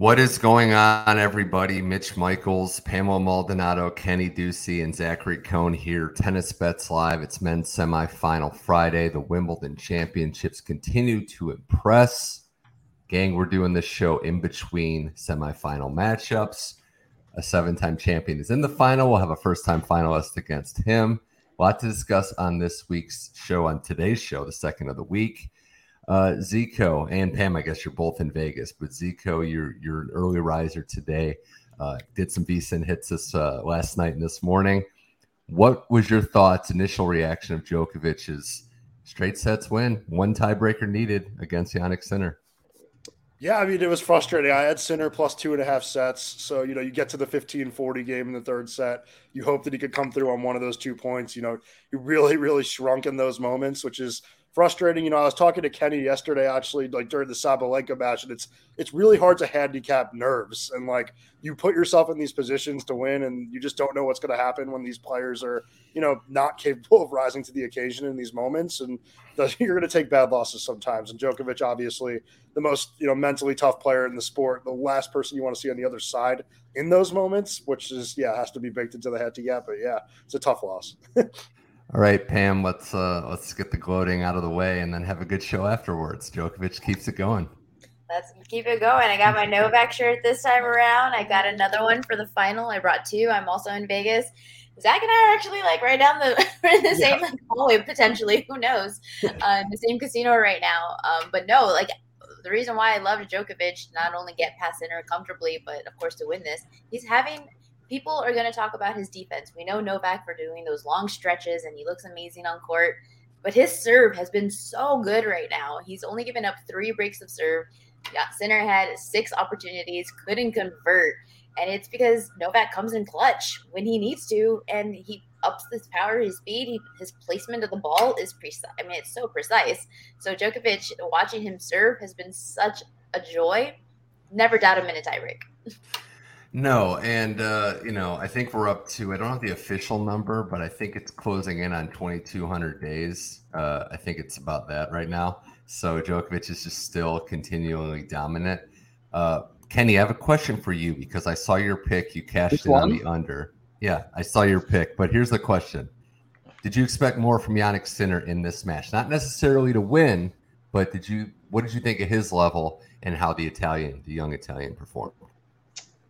What is going on, everybody? Mitch Michaels, Pamela Maldonado, Kenny Ducey, and Zachary Cohn here. Tennis Bets Live. It's men's semifinal Friday. The Wimbledon championships continue to impress. Gang, we're doing this show in between semifinal matchups. A seven time champion is in the final. We'll have a first time finalist against him. A lot to discuss on this week's show, on today's show, the second of the week. Uh, Zico and Pam, I guess you're both in Vegas, but Zico, you're you're an early riser today. Uh, did some decent hits this uh, last night and this morning. What was your thoughts, initial reaction of Djokovic's straight sets win, one tiebreaker needed against Jannik Sinner? Yeah, I mean, it was frustrating. I had Sinner plus two and a half sets. So, you know, you get to the 15 40 game in the third set. You hope that he could come through on one of those two points. You know, he really, really shrunk in those moments, which is frustrating. You know, I was talking to Kenny yesterday, actually, like during the Sabalenka match, and it's it's really hard to handicap nerves and like you put yourself in these positions to win, and you just don't know what's going to happen when these players are, you know, not capable of rising to the occasion in these moments, and the, you're going to take bad losses sometimes. And Djokovic, obviously, the most you know mentally tough player in the sport, the last person you want to see on the other side in those moments, which is yeah has to be baked into the head to get. But yeah, it's a tough loss. All right, Pam, let's uh, let's get the gloating out of the way and then have a good show afterwards. Djokovic keeps it going. Let's keep it going. I got my Novak shirt this time around. I got another one for the final. I brought two. I'm also in Vegas. Zach and I are actually like right down the in the yeah. same hallway potentially. Who knows? Uh, in the same casino right now. Um, but no, like the reason why I love Djokovic not only get past Sinner comfortably, but of course to win this, he's having people are going to talk about his defense. We know Novak for doing those long stretches, and he looks amazing on court. But his serve has been so good right now. He's only given up three breaks of serve. Sinner had six opportunities, couldn't convert. And it's because Novak comes in clutch when he needs to, and he ups his power, his speed, he, his placement of the ball is precise. I mean, it's so precise. So Djokovic, watching him serve has been such a joy. Never doubt him in a tiebreak. No, and uh, you know, I think we're up to I don't have the official number, but I think it's closing in on 2200 days. Uh, I think it's about that right now. So Djokovic is just still continually dominant. Uh, Kenny, I have a question for you because I saw your pick. You cashed in on the under. Yeah, I saw your pick, but here's the question: Did you expect more from Jannik Sinner in this match? Not necessarily to win, but did you? What did you think of his level and how the Italian, the young Italian, performed?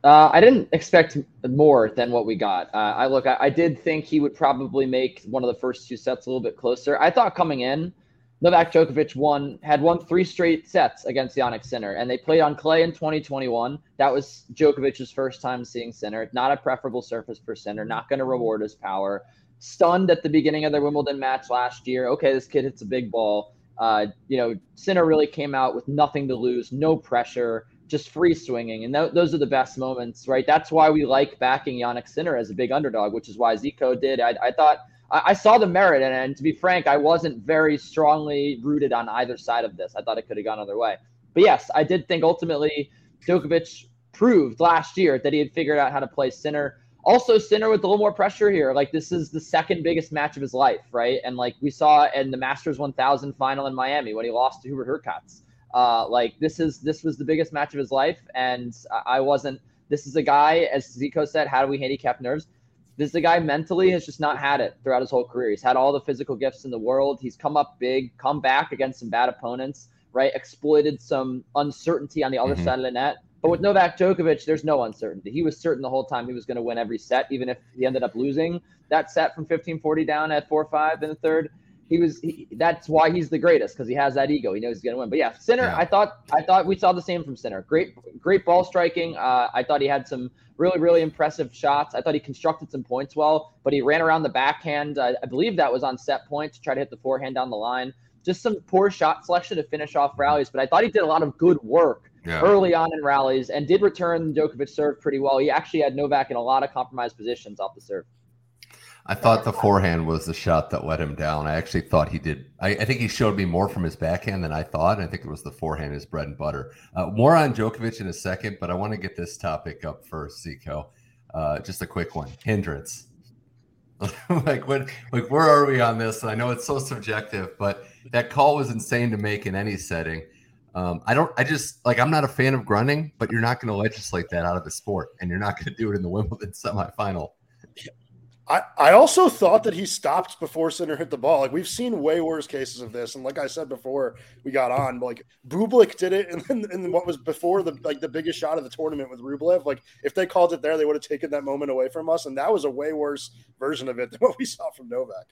Uh, I didn't expect more than what we got. Uh, I look, I, I, did think he would probably make one of the first two sets a little bit closer. I thought coming in, Novak Djokovic won had won three straight sets against Jannik Sinner, and they played on clay in 2021. That was Djokovic's first time seeing Sinner. Not a preferable surface for Sinner. Not going to reward his power. Stunned at the beginning of their Wimbledon match last year. Okay, this kid hits a big ball. Uh, you know, Sinner really came out with nothing to lose, no pressure just free swinging. And th- those are the best moments, right? That's why we like backing Jannik Sinner as a big underdog, which is why Zico did. I, I thought I, I, saw the merit. And to be frank, I wasn't very strongly rooted on either side of this. I thought it could have gone other way. But yes, I did think ultimately Djokovic proved last year that he had figured out how to play Sinner. Also, Sinner with a little more pressure here. Like, this is the second biggest match of his life, right? And like we saw in the Masters 1000 final in Miami when he lost to Hubert Hurkacz uh, like this is this was the biggest match of his life, and I wasn't. This is a guy, as Zico said, how do we handicap nerves? This is a guy mentally has just not had it throughout his whole career. He's had all the physical gifts in the world. He's come up big, come back against some bad opponents, right? Exploited some uncertainty on the other mm-hmm. side of the net. But with Novak Djokovic, there's no uncertainty. He was certain the whole time he was going to win every set, even if he ended up losing that set from 15-40 down at 4-5 in the third he was he, that's why he's the greatest because he has that ego. He knows he's gonna win. But yeah, Sinner, yeah. I thought I thought we saw the same from Sinner. Great great ball striking. Uh, I thought he had some really really impressive shots. I thought he constructed some points well, but he ran around the backhand. I believe that was on set point to try to hit the forehand down the line. just some poor shot selection to finish off rallies. But I thought he did a lot of good work yeah. early on in rallies and did return Djokovic serve pretty well. He actually had Novak in a lot of compromised positions off the serve. I thought the forehand was the shot that let him down. I actually thought he did. I, I think he showed me more from his backhand than I thought. I think it was the forehand, his bread and butter. Uh, more on Djokovic in a second, but I want to get this topic up first, Zico. Uh, just a quick one. Hindrance. like what? Like where are we on this? I know it's so subjective, but that call was insane to make in any setting. Um, I don't. I just like. I'm not a fan of grunting, but you're not going to legislate that out of the sport, and you're not going to do it in the Wimbledon semifinal. I, I also thought that he stopped before Sinner hit the ball. Like we've seen way worse cases of this, and like I said before we got on, like Bublik did it, and then what was before the like the biggest shot of the tournament with Rublev. Like if they called it there, they would have taken that moment away from us, and that was a way worse version of it than what we saw from Novak.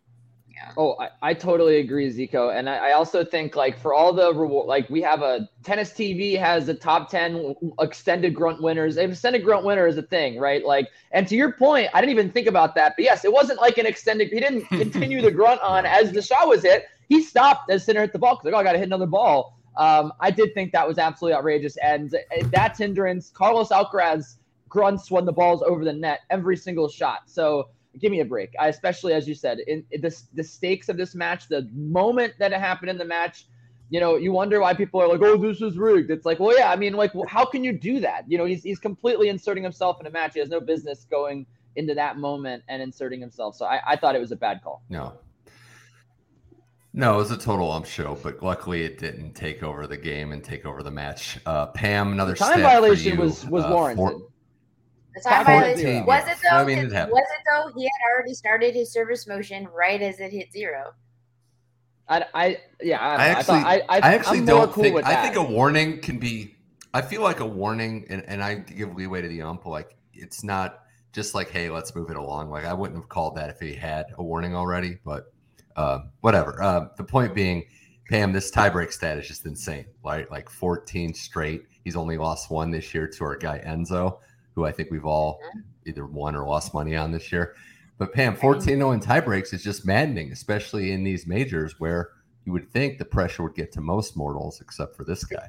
Yeah. Oh, I, I totally agree, Zico. And I, I also think like for all the reward, like we have a tennis TV has a top 10 extended grunt winners. Extended grunt winner is a thing, right? Like, and to your point, I didn't even think about that. But yes, it wasn't like an extended, he didn't continue the grunt on as the shot was hit. He stopped as Sinner hit the ball because like, oh, I got to hit another ball. Um, I did think that was absolutely outrageous. And that's hindrance. Carlos Alcaraz grunts when the ball's over the net every single shot. So, give me a break. I, especially as you said, in, in the the stakes of this match, the moment that it happened in the match, you know, you wonder why people are like, "Oh, this is rigged." It's like, well, yeah. I mean, like, how can you do that? You know, he's he's completely inserting himself in a match. He has no business going into that moment and inserting himself. So I, I thought it was a bad call. No. No, it was a total ump show, but luckily it didn't take over the game and take over the match. Uh, Pam, another the time violation was was uh, warranted. The time violation was it though? I mean, it was it though? He had already started his service motion right as it hit zero. I, I yeah, I, I actually, I, I, I actually don't cool think. I think a warning can be. I feel like a warning, and, and I give leeway to the ump. Like it's not just like, hey, let's move it along. Like I wouldn't have called that if he had a warning already, but uh, whatever. Uh, the point being, Pam, this tiebreak stat is just insane. Right, like 14 straight. He's only lost one this year to our guy Enzo who I think we've all either won or lost money on this year. But Pam, 14 0 in tie breaks is just maddening, especially in these majors where you would think the pressure would get to most mortals except for this guy.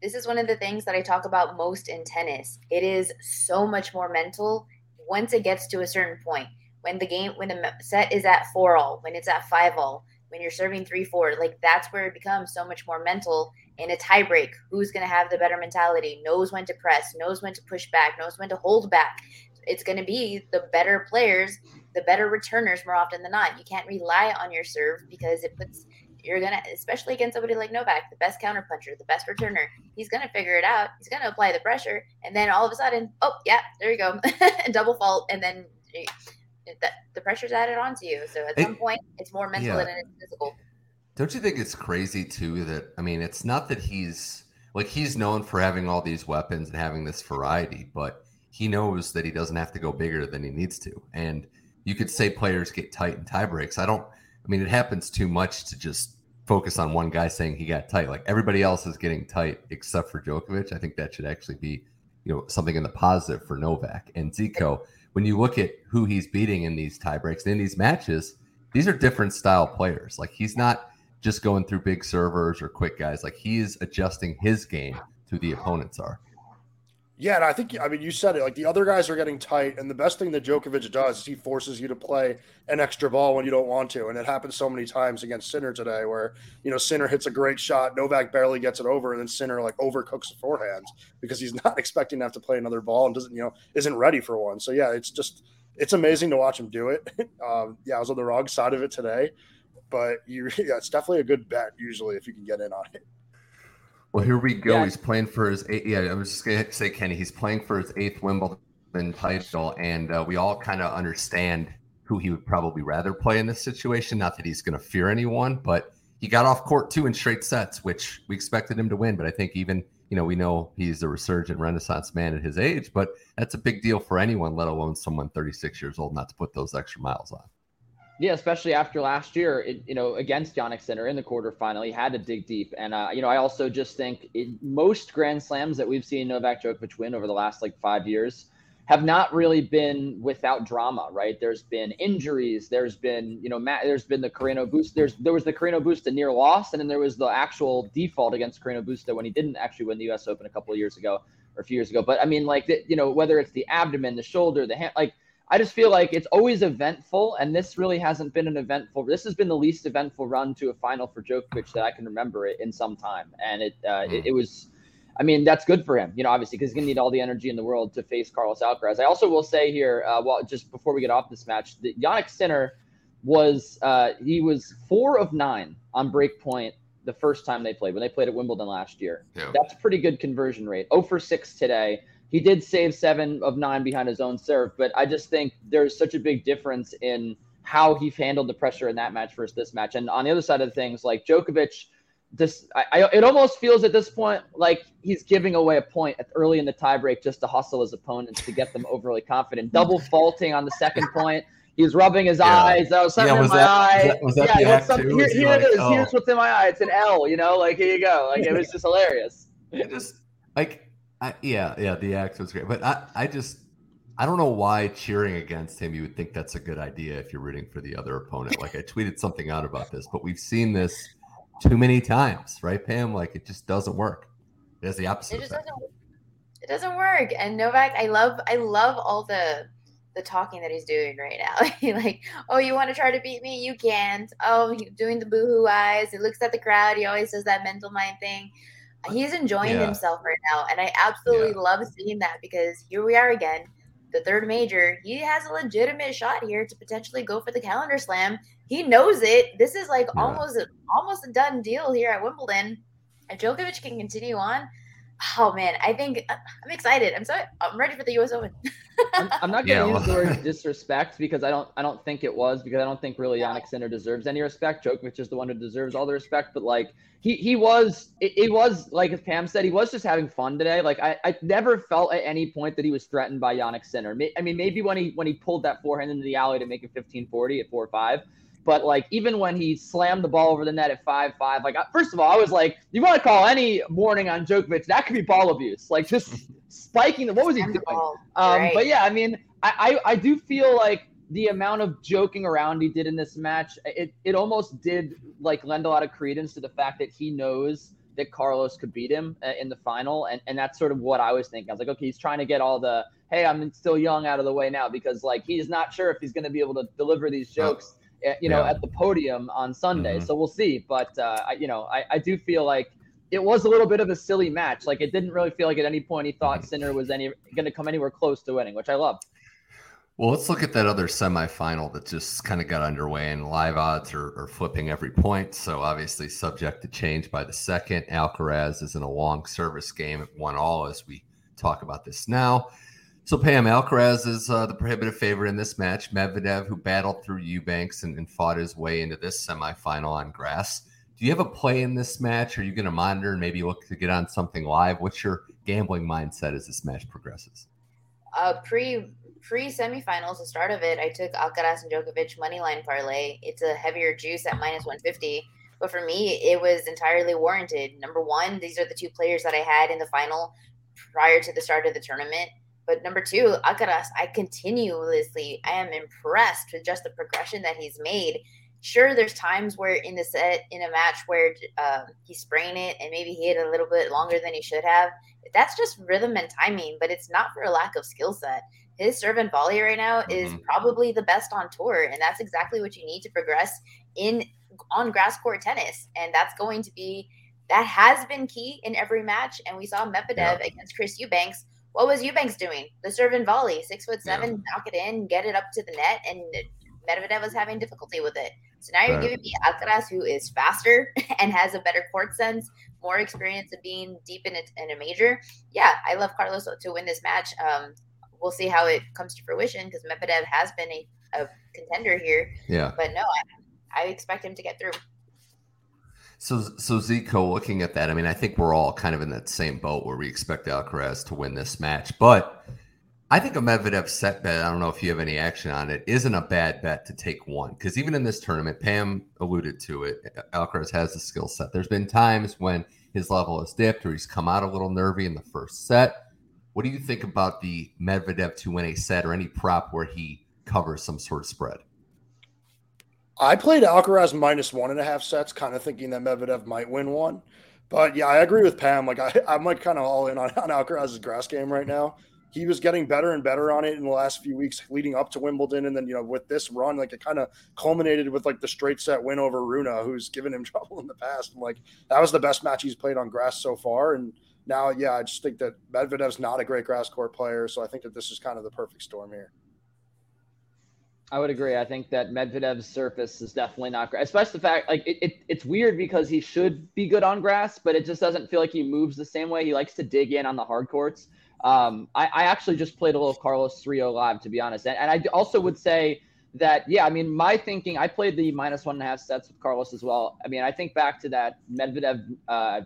This is one of the things that I talk about most in tennis. It is so much more mental once it gets to a certain point. When the game, when the set is at four all, when it's at five all, when you're serving three four, like that's where it becomes so much more mental in a tiebreak, who's going to have the better mentality, knows when to press, knows when to push back, knows when to hold back. It's going to be the better players, the better returners more often than not. You can't rely on your serve because it puts you're gonna, especially against somebody like Novak, the best counterpuncher, the best returner. He's gonna figure it out. He's gonna apply the pressure, and then all of a sudden, oh yeah, there you go, double fault, and then the, the pressure's added onto you. So at some point, it's more mental yeah. than it's physical. Don't you think it's crazy too that I mean, it's not that he's like he's known for having all these weapons and having this variety, but he knows that he doesn't have to go bigger than he needs to. And you could say players get tight in tie breaks. I don't I mean it happens too much to just focus on one guy saying he got tight. Like everybody else is getting tight except for Djokovic. I think that should actually be, you know, something in the positive for Novak and Zico. When you look at who he's beating in these tie breaks in these matches, these are different style players. Like he's not just going through big servers or quick guys. Like he's adjusting his game to the opponents are. Yeah, and I think I mean you said it. Like the other guys are getting tight, and the best thing that Djokovic does is he forces you to play an extra ball when you don't want to, and it happens so many times against Sinner today, where you know Sinner hits a great shot, Novak barely gets it over, and then Sinner like overcooks the forehand because he's not expecting to have to play another ball and doesn't you know isn't ready for one. So yeah, it's just it's amazing to watch him do it. Um, yeah, I was on the wrong side of it today, but you, yeah, it's definitely a good bet usually if you can get in on it. Well, here we go. Yeah. He's playing for his eight, yeah. I was just gonna say, Kenny, he's playing for his eighth Wimbledon title, and uh, we all kind of understand who he would probably rather play in this situation. Not that he's going to fear anyone, but he got off court two in straight sets, which we expected him to win. But I think even you know we know he's a resurgent Renaissance man at his age, but that's a big deal for anyone, let alone someone 36 years old, not to put those extra miles on. Yeah, especially after last year, it, you know, against Jannik Sinner in the quarterfinal, he had to dig deep. And, uh, you know, I also just think most Grand Slams that we've seen Novak Djokovic win over the last like five years have not really been without drama, right? There's been injuries, there's been, you know, Matt, there's been the Carreno Busta, there's there was the Carreno Busta near loss, and then there was the actual default against Carreno Busta when he didn't actually win the US Open a couple of years ago or a few years ago. But I mean, like, the, you know, whether it's the abdomen, the shoulder, the hand, like, I just feel like it's always eventful, and this really hasn't been an eventful. This has been the least eventful run to a final for Djokovic that I can remember it in some time, and it uh, mm. it, it was I mean, that's good for him, you know, obviously, because he's going to need all the energy in the world to face Carlos Alcaraz. I also will say here, uh, well, just before we get off this match, that Jannik Sinner was uh, he was four of nine on break point the first time they played when they played at Wimbledon last year. Yeah. That's a pretty good conversion rate. Oh for six today. He did save seven of nine behind his own serve, but I just think there's such a big difference in how he handled the pressure in that match versus this match. And on the other side of things, like Djokovic this I, I, it almost feels at this point like he's giving away a point early in the tiebreak just to hustle his opponents to get them overly confident. Double faulting on the second point. He's rubbing his yeah. eyes. Oh, something yeah, in my that, eye. Was that, was that yeah, some, here, here like, it is. Oh. Here's what's in my eye. It's an L. You know, like here you go. Like it was just hilarious. It just like, I, yeah, yeah. The act was great, but I, I just, I don't know why cheering against him. You would think that's a good idea if you're rooting for the other opponent. Like I tweeted something out about this, but we've seen this too many times, right, Pam? Like it just doesn't work. It has the opposite. It just effect. doesn't. It doesn't work. And Novak, I love, I love all the the talking that he's doing right now. like, oh, you want to try to beat me? You can't. Oh, doing the boohoo eyes. He looks at the crowd. He always does that mental mind thing. He's enjoying yeah. himself right now, and I absolutely yeah. love seeing that because here we are again the third major, he has a legitimate shot here to potentially go for the calendar slam. He knows it. This is like yeah. almost almost a done deal here at Wimbledon. If Djokovic can continue on, oh man, I think uh, I'm excited. I'm so I'm ready for the U.S. Open. I'm, I'm, not going to yeah, use the word disrespect because I don't I don't think it was because I don't think really Jannik Sinner deserves any respect. Djokovic is the one who deserves all the respect, but like he he was it, it, was like as Pam said he was just having fun today. Like I, I never felt at any point that he was threatened by Jannik Sinner. I mean maybe when he when he pulled that forehand into the alley to make it 15-40 at 4-5. But like even when he slammed the ball over the net at five five, like first of all, I was like, you want to call any warning on Djokovic? That could be ball abuse. Like just spiking the what was he doing? Um, right. But yeah, I mean, I, I I do feel like the amount of joking around he did in this match, it it almost did like lend a lot of credence to the fact that he knows that Carlos could beat him uh, in the final, and and that's sort of what I was thinking. I was like, okay, he's trying to get all the hey, I'm still young out of the way now because like he's not sure if he's going to be able to deliver these jokes. Oh. You know, yeah. at the podium on Sunday, mm-hmm. so we'll see. But uh, I, you know, I, I do feel like it was a little bit of a silly match. Like it didn't really feel like at any point he thought mm-hmm. Sinner was any going to come anywhere close to winning, which I love. Well, let's look at that other semifinal that just kind of got underway, and live odds are, are, flipping every point. So obviously, subject to change by the second. Alcaraz is in a long service game at one all as we talk about this now. So Pam Alcaraz is uh, the prohibitive favorite in this match. Medvedev, who battled through Eubanks and, and fought his way into this semifinal on grass. Do you have a play in this match? Are you going to monitor and maybe look to get on something live? What's your gambling mindset as this match progresses? Uh, pre pre semifinals, the start of it, I took Alcaraz and Djokovic money line parlay. It's a heavier juice at minus 150. But for me, it was entirely warranted. Number one, these are the two players that I had in the final prior to the start of the tournament. But number two, Alcaraz, I continuously I am impressed with just the progression that he's made. Sure, there's times where in the set in a match where uh, he sprained it and maybe he hit a little bit longer than he should have. That's just rhythm and timing, but it's not for a lack of skill set his serve and volley right now is mm-hmm. probably the best on tour, and that's exactly what you need to progress in on grass court tennis, and that's going to be that has been key in every match. And we saw Medvedev yeah. against Chris Eubanks. What was Eubanks doing? The serve and volley, six foot seven, yeah. knock it in, get it up to the net, and Medvedev was having difficulty with it. So now you're right. giving me Alcaraz, who is faster and has a better court sense, more experience of being deep in a, in a major. Yeah, I love Carlos to win this match. Um, we'll see how it comes to fruition because Medvedev has been a, a, contender here. Yeah. But no, I, I expect him to get through. So, so Zico, looking at that, I mean, I think we're all kind of in that same boat where we expect Alcaraz to win this match. But I think a Medvedev set bet, I don't know if you have any action on it, isn't a bad bet to take one. Because even in this tournament, Pam alluded to it, Alcaraz has the skill set. There's been times when his level has dipped or he's come out a little nervy in the first set What do you think about the Medvedev to win a set or any prop where he covers some sort of spread? I played Alcaraz minus one and a half sets, kind of thinking that Medvedev might win one. But yeah, I agree with Pam. Like I, I'm like kind of all in on, on Alcaraz's grass game right now. He was getting better and better on it in the last few weeks leading up to Wimbledon, and then you know with this run, like it kind of culminated with like the straight set win over Rune, who's given him trouble in the past. And, like that was the best match he's played on grass so far, and now yeah, I just think that Medvedev's not a great grass court player, so I think that this is kind of the perfect storm here. I would agree. I think that Medvedev's surface is definitely not great, especially the fact like it, it, it's weird because he should be good on grass, but it just doesn't feel like he moves the same way. He likes to dig in on the hard courts. Um, I, I, actually just played a little Carlos 3 live, to be honest. And, and, I also would say that, yeah, I mean, my thinking, I played the minus one and a half sets with Carlos as well. I mean, I think back to that Medvedev, uh, uh,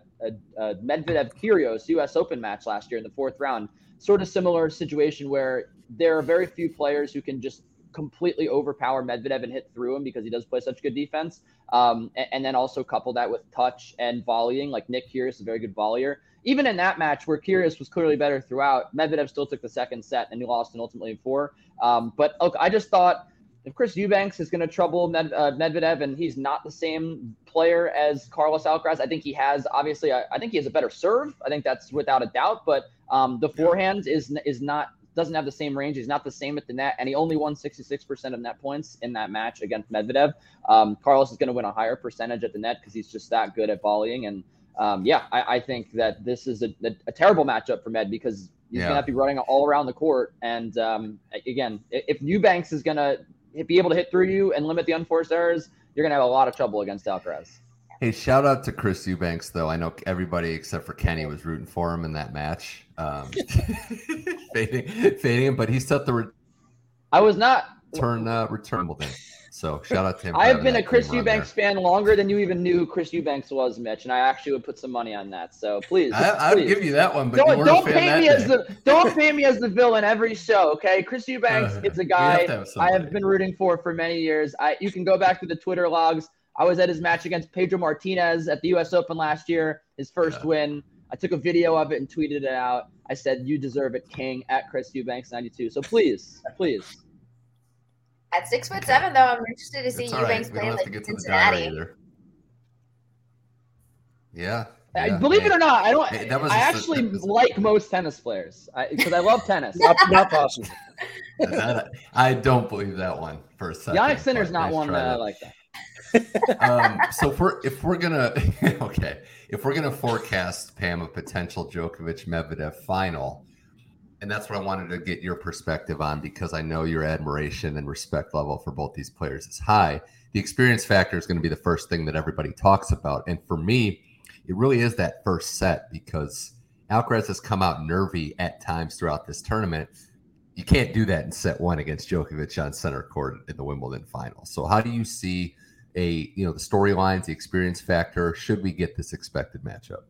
uh Medvedev Kyrgios US Open match last year in the fourth round. Sort of similar situation where there are very few players who can just completely overpower Medvedev and hit through him because he does play such good defense. Um, and, and, then also couple that with touch and volleying, like Nick Kyrgios is a very good volleyer. Even in that match where Kyrgios was clearly better throughout, Medvedev still took the second set and he lost and ultimately in four. Um, but look, I just thought if Chris Eubanks is going to trouble Med, uh, Medvedev and he's not the same player as Carlos Alcaraz, I think he has obviously. I, I think he has a better serve. I think that's without a doubt. But um, the forehand is is not doesn't have the same range. He's not the same at the net, and he only won 66% of net points in that match against Medvedev. Um, Carlos is going to win a higher percentage at the net because he's just that good at volleying. And um, yeah, I, I, think that this is a, a, a, terrible matchup for Med because he's yeah. going to have to be running all around the court. And um, again, if Eubanks is going to be able to hit through you and limit the unforced errors, you're going to have a lot of trouble against Alcaraz. Hey, shout out to Chris Eubanks, though. I know everybody except for Kenny was rooting for him in that match, um, fading, fading him, but he set the. Re- I was not turn uh, return Wimbledon. So shout out to him. I've been a Chris Eubanks fan longer than you even knew who Chris Eubanks was, Mitch, and I actually would put some money on that. So please, I, will give you that one. But don't, don't pay me day. as the don't pay me as the villain every show. Okay, Chris Eubanks uh, is a guy have I have been rooting for for many years. I you can go back to the Twitter logs. I was at his match against Pedro Martinez at the U.S. Open last year, his first yeah. win. I took a video of it and tweeted it out. I said, "You deserve it, King." At Chris Eubanks ninety two. So please, please. At six foot seven, though, I'm interested to see it's Eubanks right. play like Cincinnati. Yeah. yeah. believe it or not, I don't. Hey, I actually like most tennis players because I, I, love tennis. not, not possible. I don't believe that one for a second. Jannik Sinner's not one that I like that um, so if we're if we're gonna okay, if we're gonna forecast Pam a potential Djokovic Medvedev final, and that's what I wanted to get your perspective on because I know your admiration and respect level for both these players is high. The experience factor is going to be the first thing that everybody talks about, and for me, it really is that first set because Alcaraz has come out nervy at times throughout this tournament. You can't do that in set one against Djokovic on center court in the Wimbledon final. So, how do you see a you know the storylines, the experience factor. Should we get this expected matchup?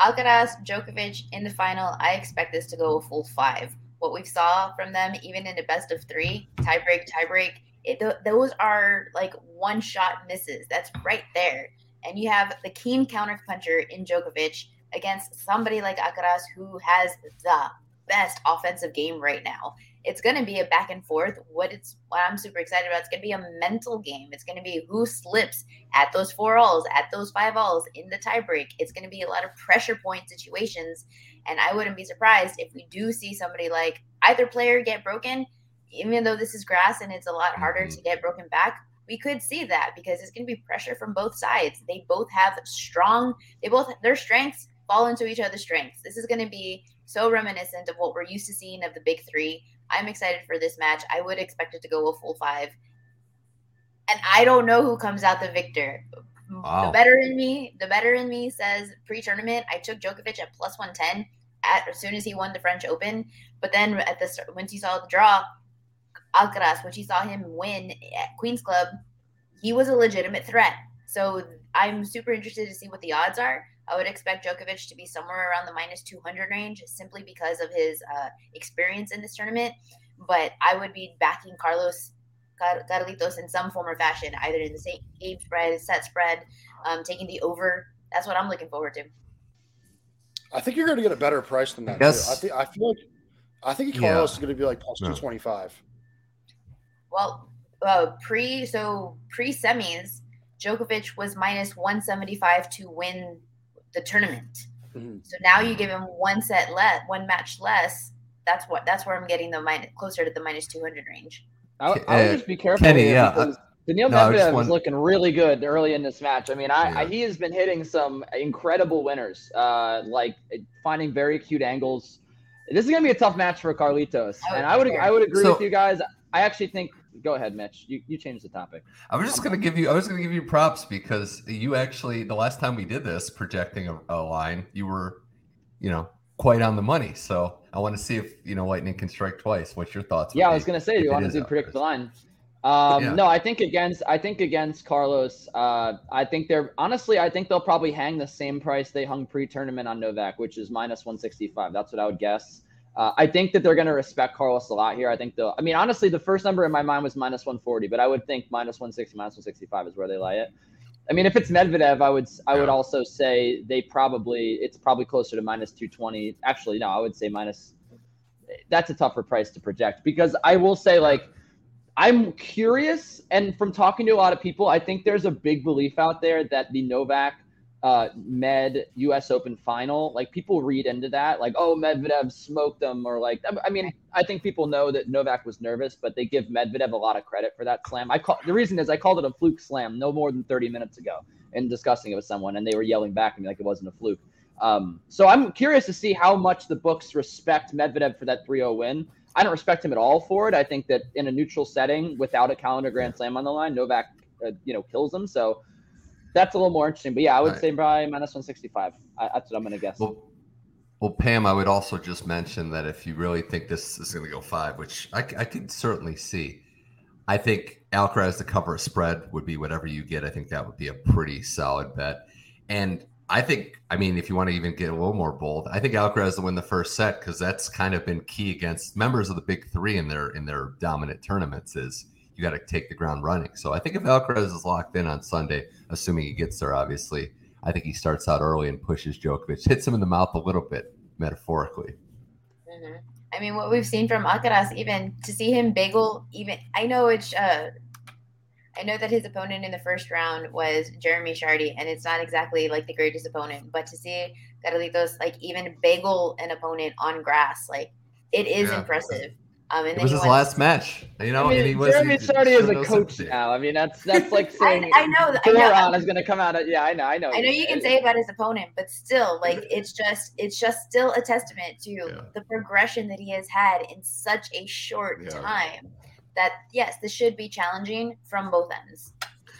Alcaraz, Djokovic in the final. I expect this to go a full five. What we saw from them, even in the best of three, tiebreak, tiebreak, th- those are like one shot misses. That's right there. And you have the keen counter puncher in Djokovic against somebody like Alcaraz who has the best offensive game right now it's going to be a back and forth. What it's what I'm super excited about. It's going to be a mental game. It's going to be who slips at those four alls, at those five alls in the tiebreak. It's going to be a lot of pressure point situations, and I wouldn't be surprised if we do see somebody like either player get broken. Even though this is grass and it's a lot harder mm-hmm. to get broken back, we could see that because it's going to be pressure from both sides. They both have strong. They both their strengths fall into each other's strengths. This is going to be so reminiscent of what we're used to seeing of the big three I'm excited for this match. I would expect it to go a full five. And I don't know who comes out the victor. Wow. The better in me, the better in me says pre-tournament, I took Djokovic at plus 110 at as soon as he won the French Open. But then at the once he saw the draw, Alcaraz, when he saw him win at Queens Club, he was a legitimate threat. So I'm super interested to see what the odds are. I would expect Djokovic to be somewhere around the minus 200 range simply because of his uh, experience in this tournament. But I would be backing Carlos Carlitos in some form or fashion, either in the same game spread, set spread, um, taking the over. That's what I'm looking forward to. I think you're going to get a better price than that. Yes. I think I feel like I think Yeah. Carlos is going to be like plus No. two twenty five. Well, uh, pre so pre semis, Djokovic was minus one seventy five to win the tournament. Mhm. So now you give him one set less, one match less. That's what. That's where I'm getting the minus closer to the minus two hundred range. I, would- would uh, just be careful Kenny, here yeah, because Daniil no, Medvedev want- is looking really good early in this match. I mean, I, I he has been hitting some incredible winners, uh, like finding very cute angles. This is gonna be a tough match for Carlitos, I and I would concur. I would agree So- with you guys. I actually think. Go ahead, Mitch. You you changed the topic. I was just gonna give you I was gonna give you props because you actually the last time we did this projecting a, a line, you were, you know, quite on the money. So I want to see if you know Lightning can strike twice. What's your thoughts? Yeah, I was gonna say, do you want to do predict the line? Um, Yeah. No, I think against I think against Carlos. Uh, I think they're honestly. I think they'll probably hang the same price they hung pre-tournament on Novak, which is minus one sixty five. That's what I would guess. Uh, I think that they're going to respect Carlos a lot here. I think they'll. I mean, honestly, the first number in my mind was minus one forty, but I would think minus one sixty, minus one sixty five is where they lay it. I mean, if it's Medvedev, I would I would also say they probably it's probably closer to minus two twenty. Actually, no, I would say minus. That's a tougher price to project because I will say like I'm curious, and from talking to a lot of people, I think there's a big belief out there that the Novak uh, Med U.S. Open final, like people read into that, like oh Medvedev smoked them, or like I mean, I think people know that Novak was nervous, but they give Medvedev a lot of credit for that slam. I call the reason is I called it a fluke slam no more than 30 minutes ago and discussing it with someone, and they were yelling back at me like it wasn't a fluke. Um, so I'm curious to see how much the books respect Medvedev for that 3-0 win. I don't respect him at all for it. I think that in a neutral setting, without a calendar Grand Slam on the line, Novak, uh, you know, kills him. So that's a little more interesting. But yeah, I would Right. say probably minus 165. I, that's what I'm going to guess. Well, well, Pam, I would also just mention that if you really think this is going to go five, which I, I could certainly see, I think Alcaraz to cover a spread would be whatever you get. I think that would be a pretty solid bet. And I think, I mean, if you want to even get a little more bold, I think Alcaraz to win the first set because that's kind of been key against members of the big three in their in their dominant tournaments. Is you got to take the ground running. So I think if Alcaraz is locked in on Sunday, assuming he gets there, obviously, I think he starts out early and pushes Djokovic, hits him in the mouth a little bit, metaphorically. hmm I mean, what we've seen from Alcaraz, even to see him bagel, even I know it's. Uh, I know that his opponent in the first round was Jeremy Chardy, and it's not exactly like the greatest opponent. But to see Carlitos like even bagel an opponent on grass, like it is Yeah. impressive. Um, and It was his went- last match, you know, I mean, and he was. Jeremy he Chardy is showed a coach sympathy. now. I mean, that's that's like saying I know, that- I know. Boron is going to come out. Of, yeah, I know, I know. I know you can say about his opponent, but still, like it's just it's just still a testament to Yeah. the progression that he has had in such a short Yeah. time. That yes, this should be challenging from both ends.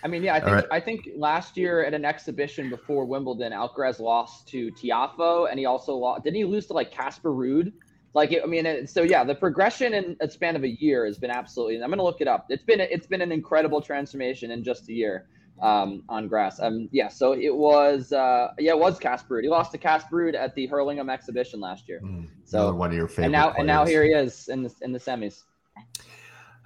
I mean, yeah, I think right. I think last year at an exhibition before Wimbledon, Alcaraz lost to Tiafoe, and he also lost. Didn't he lose to like Casper Ruud? Like, it, I mean, it, so yeah, the progression in a span of a year has been absolutely. And I'm going to look it up. It's been it's been an incredible transformation in just a year um, on grass. Um, yeah, so it was uh, yeah, it was Casper He lost to Casper Ruud at the Hurlingham exhibition last year. Mm, So- one of your favorite. and now and now here he is in the in the semis.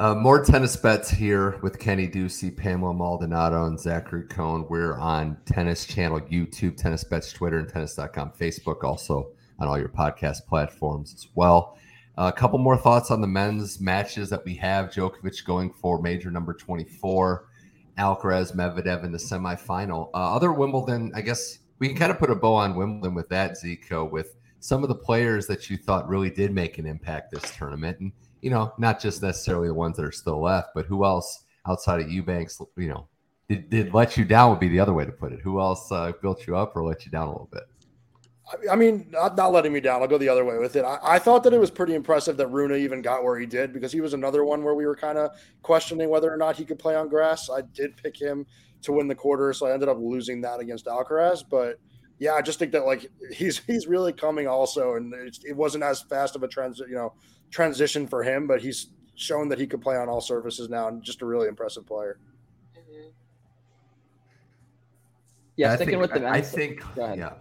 Uh, more tennis bets here with Kenny Ducey, Pamela Maldonado, and Zachary Cohn. We're on Tennis Channel, YouTube, Tennis Bets, Twitter, and Tennis.com, Facebook, also on all your podcast platforms as well. a couple more thoughts on the men's matches that we have. Djokovic going for major number 24, Alcaraz, Medvedev in the semifinal. Uh, other Wimbledon, I guess we can kind of put a bow on Wimbledon with that, Zico, with some of the players that you thought really did make an impact this tournament, and you know, not just necessarily the ones that are still left, but who else outside of Eubanks, you know, did, did let you down would be the other way to put it. Who else uh, built you up or let you down a little bit? I mean, not, not letting me down. I'll go the other way with it. I, I, thought that it was pretty impressive that Rune even got where he did because he was another one where we were kind of questioning whether or not he could play on grass. I did pick him to win the quarter, so I ended up losing that against Alcaraz. But yeah, I just think that like he's he's really coming also, and it wasn't as fast of a transit, you know, transition for him, but he's shown that he could play on all surfaces now, and just a really impressive player. Mm-hmm. Yeah, sticking think, with the men. I think. Go yeah,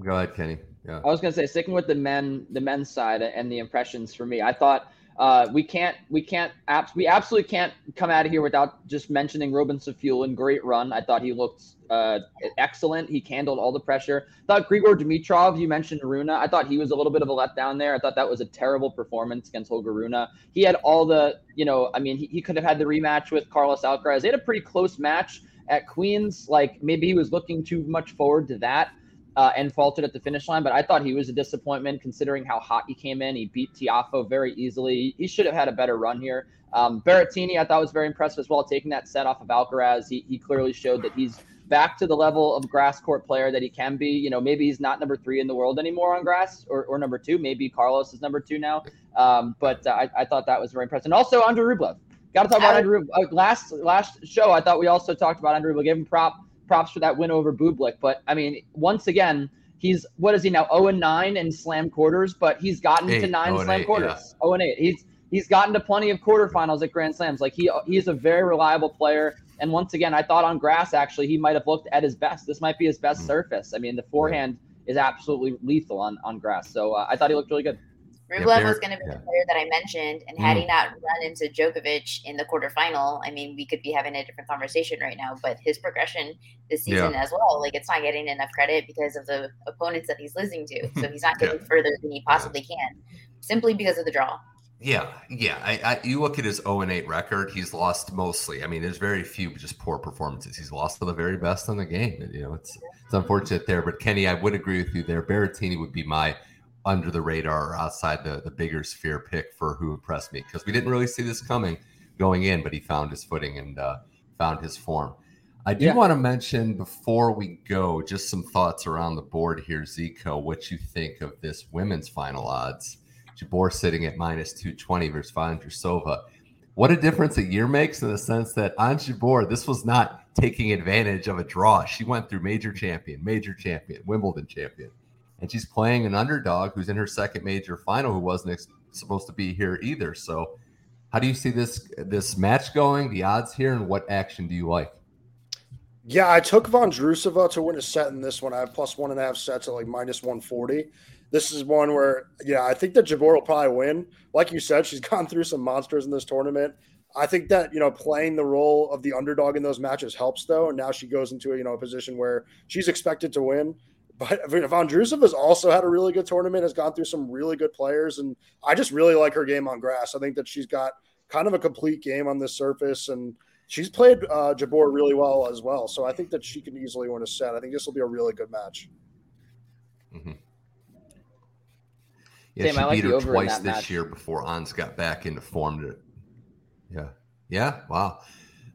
go ahead, Kenny. Yeah. I was gonna say sticking with the men, the men's side and the impressions for me. I thought uh, we can't, we can't, abs- we absolutely can't come out of here without just mentioning Roman Safiullin. Great run. I thought he looked uh, excellent. He handled all the pressure. Thought Grigor Dimitrov, you mentioned Rune. I thought he was a little bit of a letdown there. I thought that was a terrible performance against Holger Rune. He had all the, you know, I mean, he, he could have had the rematch with Carlos Alcaraz. They had a pretty close match at Queens. Like maybe he was looking too much forward to that uh, and faltered at the finish line. But I thought he was a disappointment considering how hot he came in. He beat Tiafoe very easily. He should have had a better run here. Um, Berrettini, I thought was very impressive as well, taking that set off of Alcaraz. He, he clearly showed that he's back to the level of grass court player that he can be. You know, maybe he's not number three in the world anymore on grass or, or number two. Maybe Carlos is number two now. Um, but uh, I, I thought that was very impressive. And also Andrei Rublev. Got to talk about Andrew. Uh, last last show, I thought we also talked about Andrew Rublev. Give him prop props for that win over Bublik. But I mean, once again, he's what is he now? 0 and 9 in slam quarters, but he's gotten eight, to nine slam eight, quarters. Yeah. 0 and 8. He's he's gotten to plenty of quarterfinals at Grand Slams. Like he he's a very reliable player. And once again, I thought on grass actually he might have looked at his best. This might be his best mm. surface. I mean, the forehand is absolutely lethal on on grass. So uh, I thought he looked really good. Rublev yeah, was going to be yeah. the player that I mentioned, and had mm. he not run into Djokovic in the quarterfinal, I mean, we could be having a different conversation right now. But his progression this season yeah. as well, like it's not getting enough credit because of the opponents that he's losing to. So he's not getting further than he possibly can, simply because of the draw. Yeah, yeah. I, I, you look at his 0 and 8 record. He's lost mostly. I mean, there's very few just poor performances. He's lost to the very best in the game. You know, it's it's unfortunate there. But Kenny, I would agree with you there. Berrettini would be my under the radar or outside the, the bigger sphere pick for who impressed me because we didn't really see this coming going in, but he found his footing and uh, found his form. I do yeah. want to mention before we go just some thoughts around the board here, Zico, what you think of this women's final odds. Jabeur sitting at minus 220 versus Vondrousova. What a difference a year makes in the sense that on Jabeur, this was not taking advantage of a draw. She went through major champion, major champion, Wimbledon champion and she's playing an underdog who's in her second major final who wasn't ex- supposed to be here either. So, how do you see this this match going? The odds here, and what action do you like? Yeah, I took Von Vondrousova to win a set in this one. I have plus one and a half sets at like minus 140. This is one where, yeah, I think that Jabeur will probably win. Like you said, she's gone through some monsters in this tournament. I think that you know playing the role of the underdog in those matches helps though, and now she goes into a you know a position where she's expected to win. But Vondrousova has also had a really good tournament, has gone through some really good players, and I just really like her game on grass. I think that she's got kind of a complete game on this surface, and she's played uh, Jabeur really well as well. So I think that she can easily win a set. I think this will be a really good match. Mm-hmm. Yeah, Same, she like beat her twice this match. year before Ons got back into form. To, yeah, yeah, wow.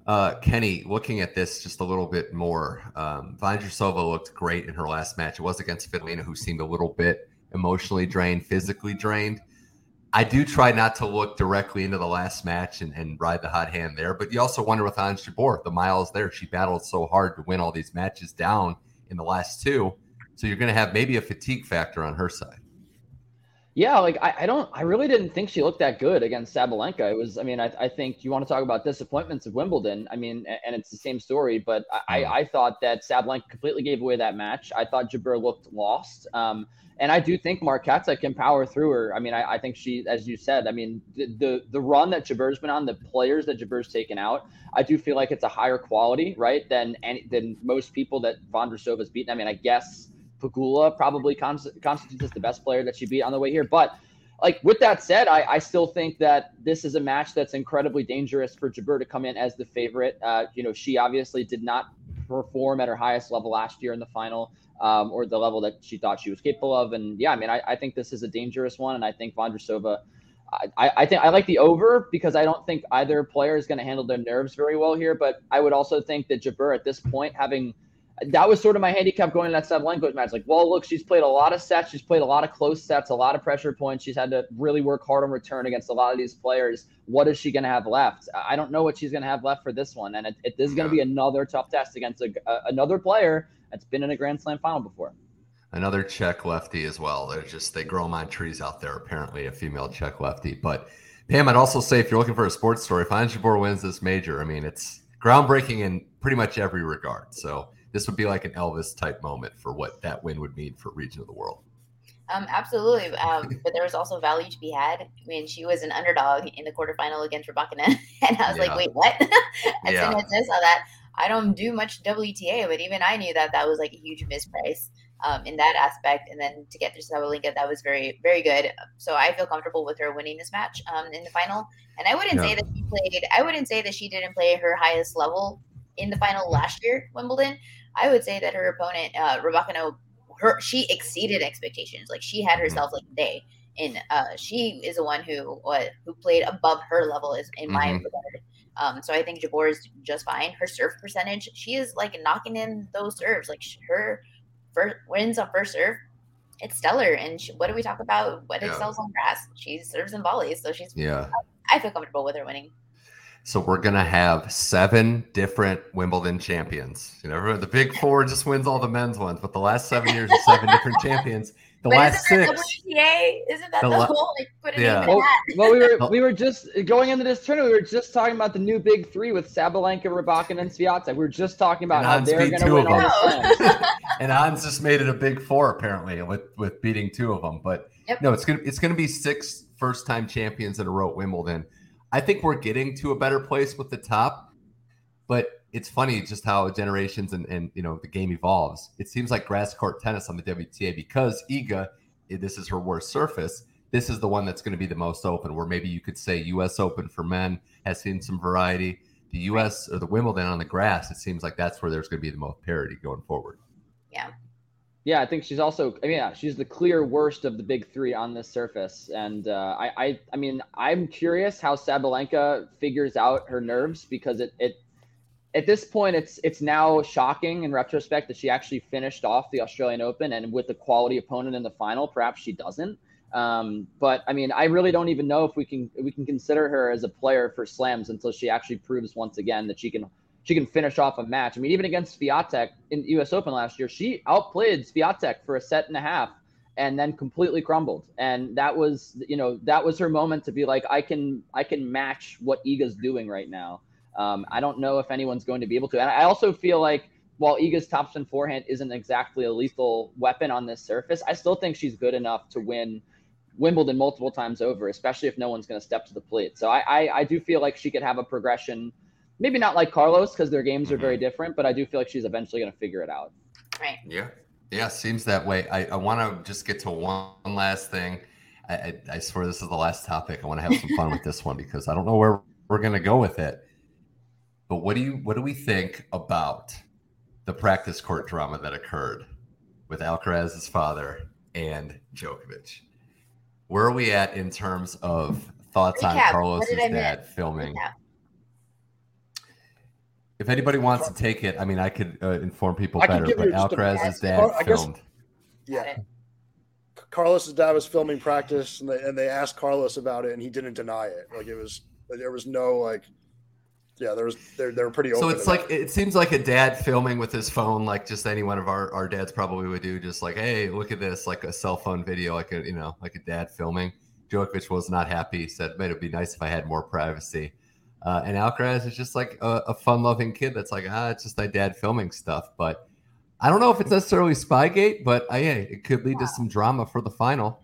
Uh, Kenny, looking at this just a little bit more, um, Vondrousova looked great in her last match. It was against Svitolina, who seemed a little bit emotionally drained, physically drained. I do try not to look directly into the last match and, and ride the hot hand there, but you also wonder with Ons Jabeur, the miles there. She battled so hard to win all these matches down in the last two. So you're going to have maybe a fatigue factor on her side. Yeah, like I, I, don't, I really didn't think she looked that good against Sabalenka. It was, I mean, I, I think you want to talk about disappointments of Wimbledon. I mean, and it's the same story, but I, I thought that Sabalenka completely gave away that match. I thought Jabeur looked lost. Um, and I do think Marketa can power through her. I mean, I, I think she, as you said, I mean, the, the, the run that Jabeur's been on, the players that Jabeur's taken out, I do feel like it's a higher quality, right, than any, than most people that Vondrousova's beaten. I mean, I guess Pegula probably constitutes as the best player that she beat on the way here. But like with that said, I, I still think that this is a match that's incredibly dangerous for Jabeur to come in as the favorite. Uh, you know, she obviously did not perform at her highest level last year in the final, um, or the level that she thought she was capable of. And yeah, I mean, I, I think this is a dangerous one, and I think Vondrousova. I, I think I like the over because I don't think either player is going to handle their nerves very well here. But I would also think that Jabeur at this point, having that was sort of my handicap going into that Sabalenka match. Like, well, look, she's played a lot of sets. She's played a lot of close sets, a lot of pressure points. She's had to really work hard on return against a lot of these players. What is she going to have left? I don't know what she's going to have left for this one. And it, it this is going to be another tough test against a, a, another player that's been in a Grand Slam final before. Another Czech lefty as well. They're just, they grow them on trees out there, apparently, a female Czech lefty. But Pam, I'd also say if you're looking for a sports story, if Ons Jabeur wins this major, I mean, it's groundbreaking in pretty much every regard. So, this would be like an Elvis type moment for what that win would mean for region of the world. Um, absolutely. Um, but there was also value to be had. I mean, she was an underdog in the quarterfinal against Rybakina. and I was yeah. like, wait, what? as yeah. soon as I saw that, I don't do much WTA, but even I knew that that was like a huge misprice um, in that aspect. And then to get through Sabalenka, that was very, very good. So I feel comfortable with her winning this match um, in the final. And I wouldn't yeah. say that she played, I wouldn't say that she didn't play her highest level in the final last year, Wimbledon. I would say that her opponent, uh, Rybakina, her she exceeded expectations. Like she had mm-hmm. herself like day, and uh, she is the one who uh, who played above her level is in my mm-hmm. regard. Um, so I think Jabeur is just fine. Her serve percentage, she is like knocking in those serves. Like her first wins on first serve, it's stellar. And she, what do we talk about? What yeah. excels on grass? She serves and volleys, so she's yeah. I feel comfortable with her winning. So we're gonna have seven different Wimbledon champions. You know, the Big Four just wins all the men's ones, but the last seven years are seven different champions. The but last isn't six. WTA? Isn't that the, the whole like put it yeah. well, well, we were we were just going into this tournament. We were just talking about the new Big Three with Sabalenka, Rybakina, and Swiatek. We were just talking about and how they're going to win all the And Ons just made it a Big Four apparently with with beating two of them. But yep. no, it's gonna it's gonna be six first time champions in a row at Wimbledon. I think we're getting to a better place with the top, but it's funny just how generations and, and you know the game evolves. It seems like grass court tennis on the WTA because Iga, eh, this is her worst surface. This is the one that's going to be the most open. Where maybe you could say U.S. Open for men has seen some variety. The U.S. or the Wimbledon on the grass, it seems like that's where there's going to be the most parity going forward. Yeah. Yeah, I think she's also. I mean, yeah, she's the clear worst of the big three on this surface, and uh, I, I, I mean, I'm curious how Sabalenka figures out her nerves because it, it, at this point, it's it's now shocking in retrospect that she actually finished off the Australian Open and with a quality opponent in the final. Perhaps she doesn't. Um, but I mean, I really don't even know if we can we can consider her as a player for slams until she actually proves once again that she can she can finish off a match. I mean, even against Swiatek in the U.S. Open last year, she outplayed Swiatek for a set and a half, and then completely crumbled. And that was, you know, that was her moment to be like, I can, I can match what Iga's doing right now. Um, I don't know if anyone's going to be able to. And I also feel like while Iga's topspin forehand isn't exactly a lethal weapon on this surface, I still think she's good enough to win Wimbledon multiple times over, especially if no one's going to step to the plate. So I, I, I do feel like she could have a progression maybe not like Carlos because their games are very mm-hmm. different, but I do feel like she's eventually going to figure it out. Right. Yeah. Yeah. Seems that way. I, I want to just get to one last thing. I, I, I, swear this is the last topic. I want to have some fun with this one because I don't know where we're going to go with it. But what do you what do we think about the practice court drama that occurred with Alcaraz's father and Djokovic? Where are we at in terms of thoughts Recap. on Carlos's dad filming? Recap if anybody wants to take it, I mean, I could uh, inform people better. But Alcaraz's dad Car- filmed. Guess, yeah. Carlos's dad was filming practice, and they and they asked Carlos about it, and he didn't deny it. Like it was, there was no like, yeah, there was they're they're pretty open. So it's like it seems like a dad filming with his phone, like just any one of our our dads probably would do, just like, hey, look at this, like a cell phone video, like a you know, like a dad filming. Djokovic was not happy. Said, "It would be nice if I had more privacy." Uh, and Alcaraz is just like a, a fun loving kid that's like, ah, it's just my dad filming stuff. But I don't know if it's necessarily Spygate, but uh, yeah, it could lead to some drama for the final.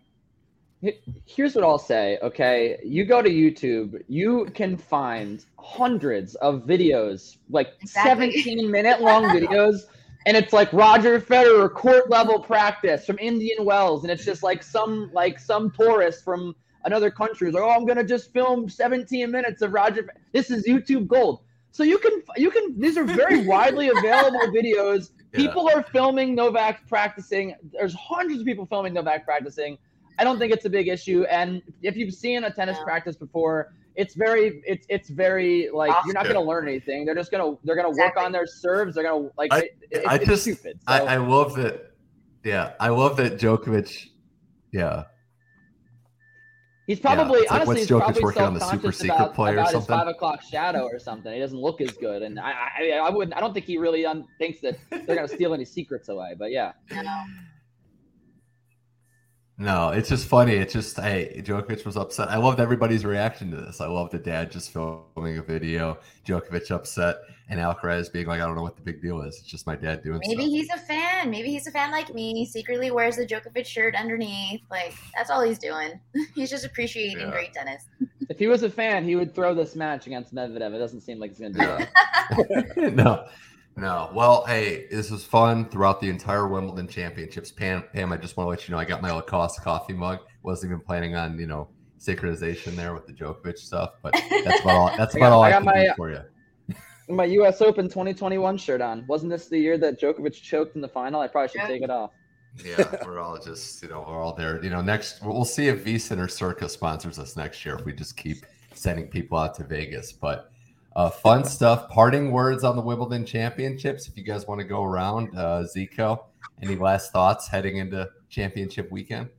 Here's what I'll say. Okay. You go to YouTube, you can find hundreds of videos, like exactly. 17 minute long videos. And it's like Roger Federer court level practice from Indian Wells. And it's just like some like some tourist from another country is like, oh, I'm gonna just film 17 minutes of Roger. This is YouTube gold. So you can you can these are very widely available videos. Yeah. People are filming Novak practicing. There's hundreds of people filming Novak practicing. I don't think it's a big issue. And if you've seen a tennis No. practice before, it's very it's it's very like you're not gonna learn anything. They're just gonna they're gonna work on their serves. They're gonna like I- it, it- I it's just- stupid. I, I love that. Yeah, I love that Djokovic. Yeah, He's probably it's like, honestly what's he's Djokovic probably working on the super self-conscious secret about, play or about his something? five o'clock shadow or something. He doesn't look as good, and I I, I wouldn't I don't think he really un- thinks that they're gonna steal any secrets away. But yeah, No. no, it's just funny. It's just hey, Djokovic was upset. I loved everybody's reaction to this. I loved the dad just filming a video, Djokovic upset, and Alcaraz being like, "I don't know what the big deal is. It's just my dad doing Maybe stuff." he's a fan. Maybe he's a fan like me. Secretly wears the Djokovic shirt underneath. Like that's all he's doing. he's just appreciating Yeah. great tennis. if he was a fan, he would throw this match against Medvedev. It doesn't seem like he's gonna do that. no, no. Well, hey, this was fun throughout the entire Wimbledon championships. Pam, Pam, I just want to let you know I got my Lacoste coffee mug. Wasn't even planning on you know synchronization there with the Djokovic stuff, but that's about all. That's I about got- all I I, got can my- do for you. My U.S. Open 2021 shirt on. Wasn't this the year that Djokovic choked in the final? I probably should Yeah. take it off. Yeah, we're all just you know we're all there. You know, next we'll see if V Center Circa sponsors us next year if we just keep sending people out to Vegas. But uh, fun stuff. Parting words on the Wimbledon Championships. If you guys want to go around, uh, Zico, any last thoughts heading into championship weekend?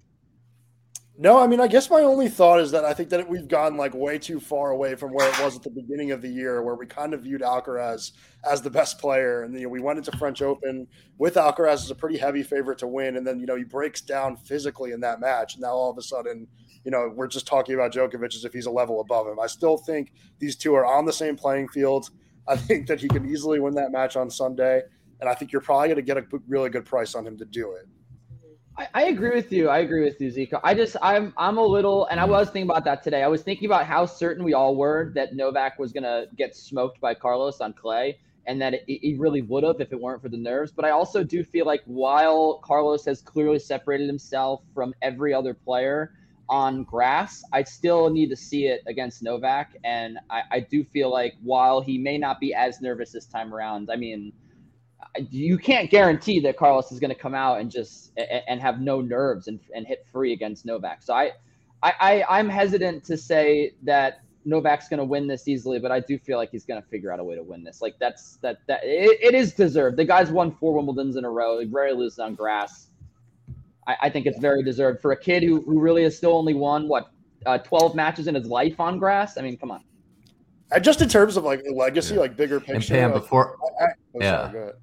No, I mean, I guess my only thought is that I think that we've gone like way too far away from where it was at the beginning of the year, where we kind of viewed Alcaraz as the best player, and you know, we went into French Open with Alcaraz as a pretty heavy favorite to win, and then you know he breaks down physically in that match, and now all of a sudden, you know, we're just talking about Djokovic as if he's a level above him. I still think these two are on the same playing field. I think that he can easily win that match on Sunday, and I think you're probably going to get a really good price on him to do it. I, I agree with you. I agree with you, Zico. I just I'm I'm a little, and I was thinking about that today. I was thinking about how certain we all were that Novak was gonna get smoked by Carlos on clay, and that he really would have if it weren't for the nerves. But I also do feel like while Carlos has clearly separated himself from every other player on grass, I still need to see it against Novak, and I, I do feel like while he may not be as nervous this time around, I mean you can't guarantee that Carlos is going to come out and just and have no nerves and, and hit free against Novak. So I, I, I I'm hesitant to say that Novak's going to win this easily, but I do feel like he's going to figure out a way to win this. Like that's that that it, it is deserved. The guy's won four Wimbledons in a row. He rarely loses on grass. I, I think it's very deserved for a kid who who really has still only won what uh, 12 matches in his life on grass. I mean, come on. And just in terms of like legacy, Yeah. like bigger picture. And picture. Pam, like- before I- I- oh, Yeah. sorry, go ahead.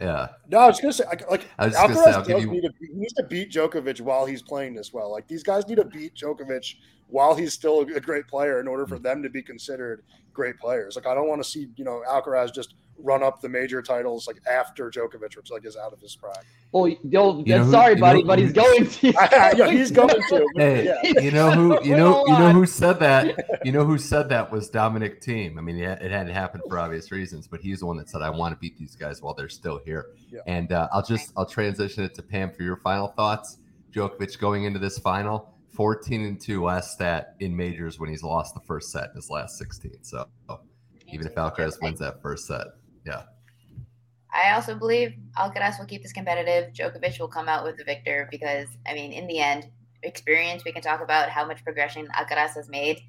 Yeah, No, I was gonna say like, like I was just gonna say, Alcaraz does you- need to he needs to beat Djokovic while he's playing this well. Like these guys need to beat Djokovic while he's still a great player in order for hmm. them to be considered great players. Like I don't want to see you know Alcaraz just run up the major titles like after Djokovic, which like is out of his prime. Well, you'll, You know who- sorry, you buddy, know but he's going to. yeah, he's going to. but Hey, yeah. you know who you know you know who said that? You know who said that was Dominic Thiem. I mean, yeah, it hadn't happened for obvious reasons, but he's the one that said, "I want to beat these guys while they're still here." Yeah. And uh, I'll just I'll transition it to Pam for your final thoughts. Djokovic going into this final, fourteen and two last stat in majors when he's lost the first set in his last sixteen. So even if Alcaraz wins that first set, yeah, I also believe Alcaraz will keep this competitive. Djokovic will come out with the victor because, I mean, in the end, experience, we can talk about how much progression Alcaraz has made.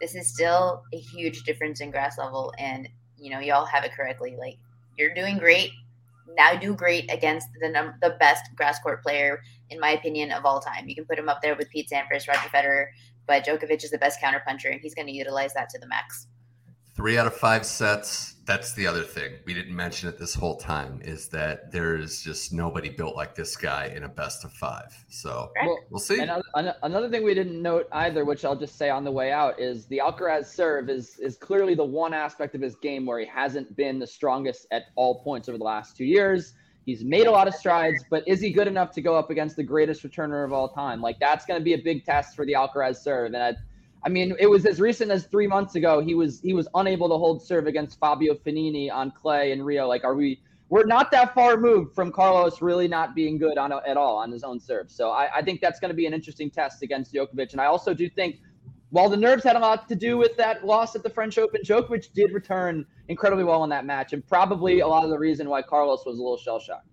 This is still a huge difference in grass level. And, you know, y'all have it correctly. Like, you're doing great. Now do great against the num- the best grass court player, in my opinion, of all time. You can put him up there with Pete Sampras, Roger Federer, but Djokovic is the best counterpuncher, and he's going to utilize that to the max. Three out of five sets. That's the other thing we didn't mention it this whole time is that there's just nobody built like this guy in a best of five. So Well, we'll see. Another, an- another thing we didn't note either, which I'll just say on the way out, is the Alcaraz serve is is clearly the one aspect of his game where he hasn't been the strongest at all points over the last two years. He's made a lot of strides, but is he good enough to go up against the greatest returner of all time? Like that's going to be a big test for the Alcaraz serve. And I, I mean, it was as recent as three months ago. He was he was unable to hold serve against Fabio Fognini on clay in Rio. Like, are we? We're not that far removed from Carlos really not being good on at all on his own serve. So I, I think that's going to be an interesting test against Djokovic. And I also do think, while the nerves had a lot to do with that loss at the French Open, Djokovic did return incredibly well in that match, and probably a lot of the reason why Carlos was a little shell shocked.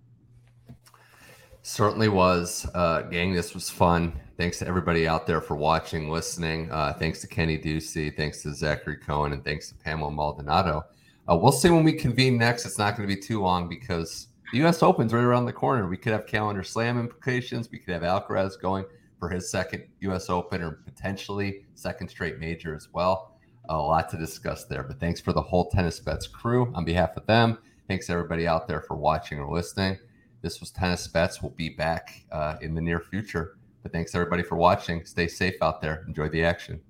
Certainly was. Uh, gang, this was fun. Thanks to everybody out there for watching, listening. Uh, thanks to Kenny Ducey. Thanks to Zachary Cohen. And thanks to Pamela Maldonado. Uh, we'll see when we convene next. It's not going to be too long because the U.S. Open's right around the corner. We could have calendar slam implications. We could have Alcaraz going for his second U.S. Open or potentially second straight major as well. A lot to discuss there. But thanks for the whole Tennis Bets crew. On behalf of them, thanks everybody out there for watching or listening. This was Tennis Bets. We'll be back uh, in the near future. But thanks everybody for watching. Stay safe out there. Enjoy the action.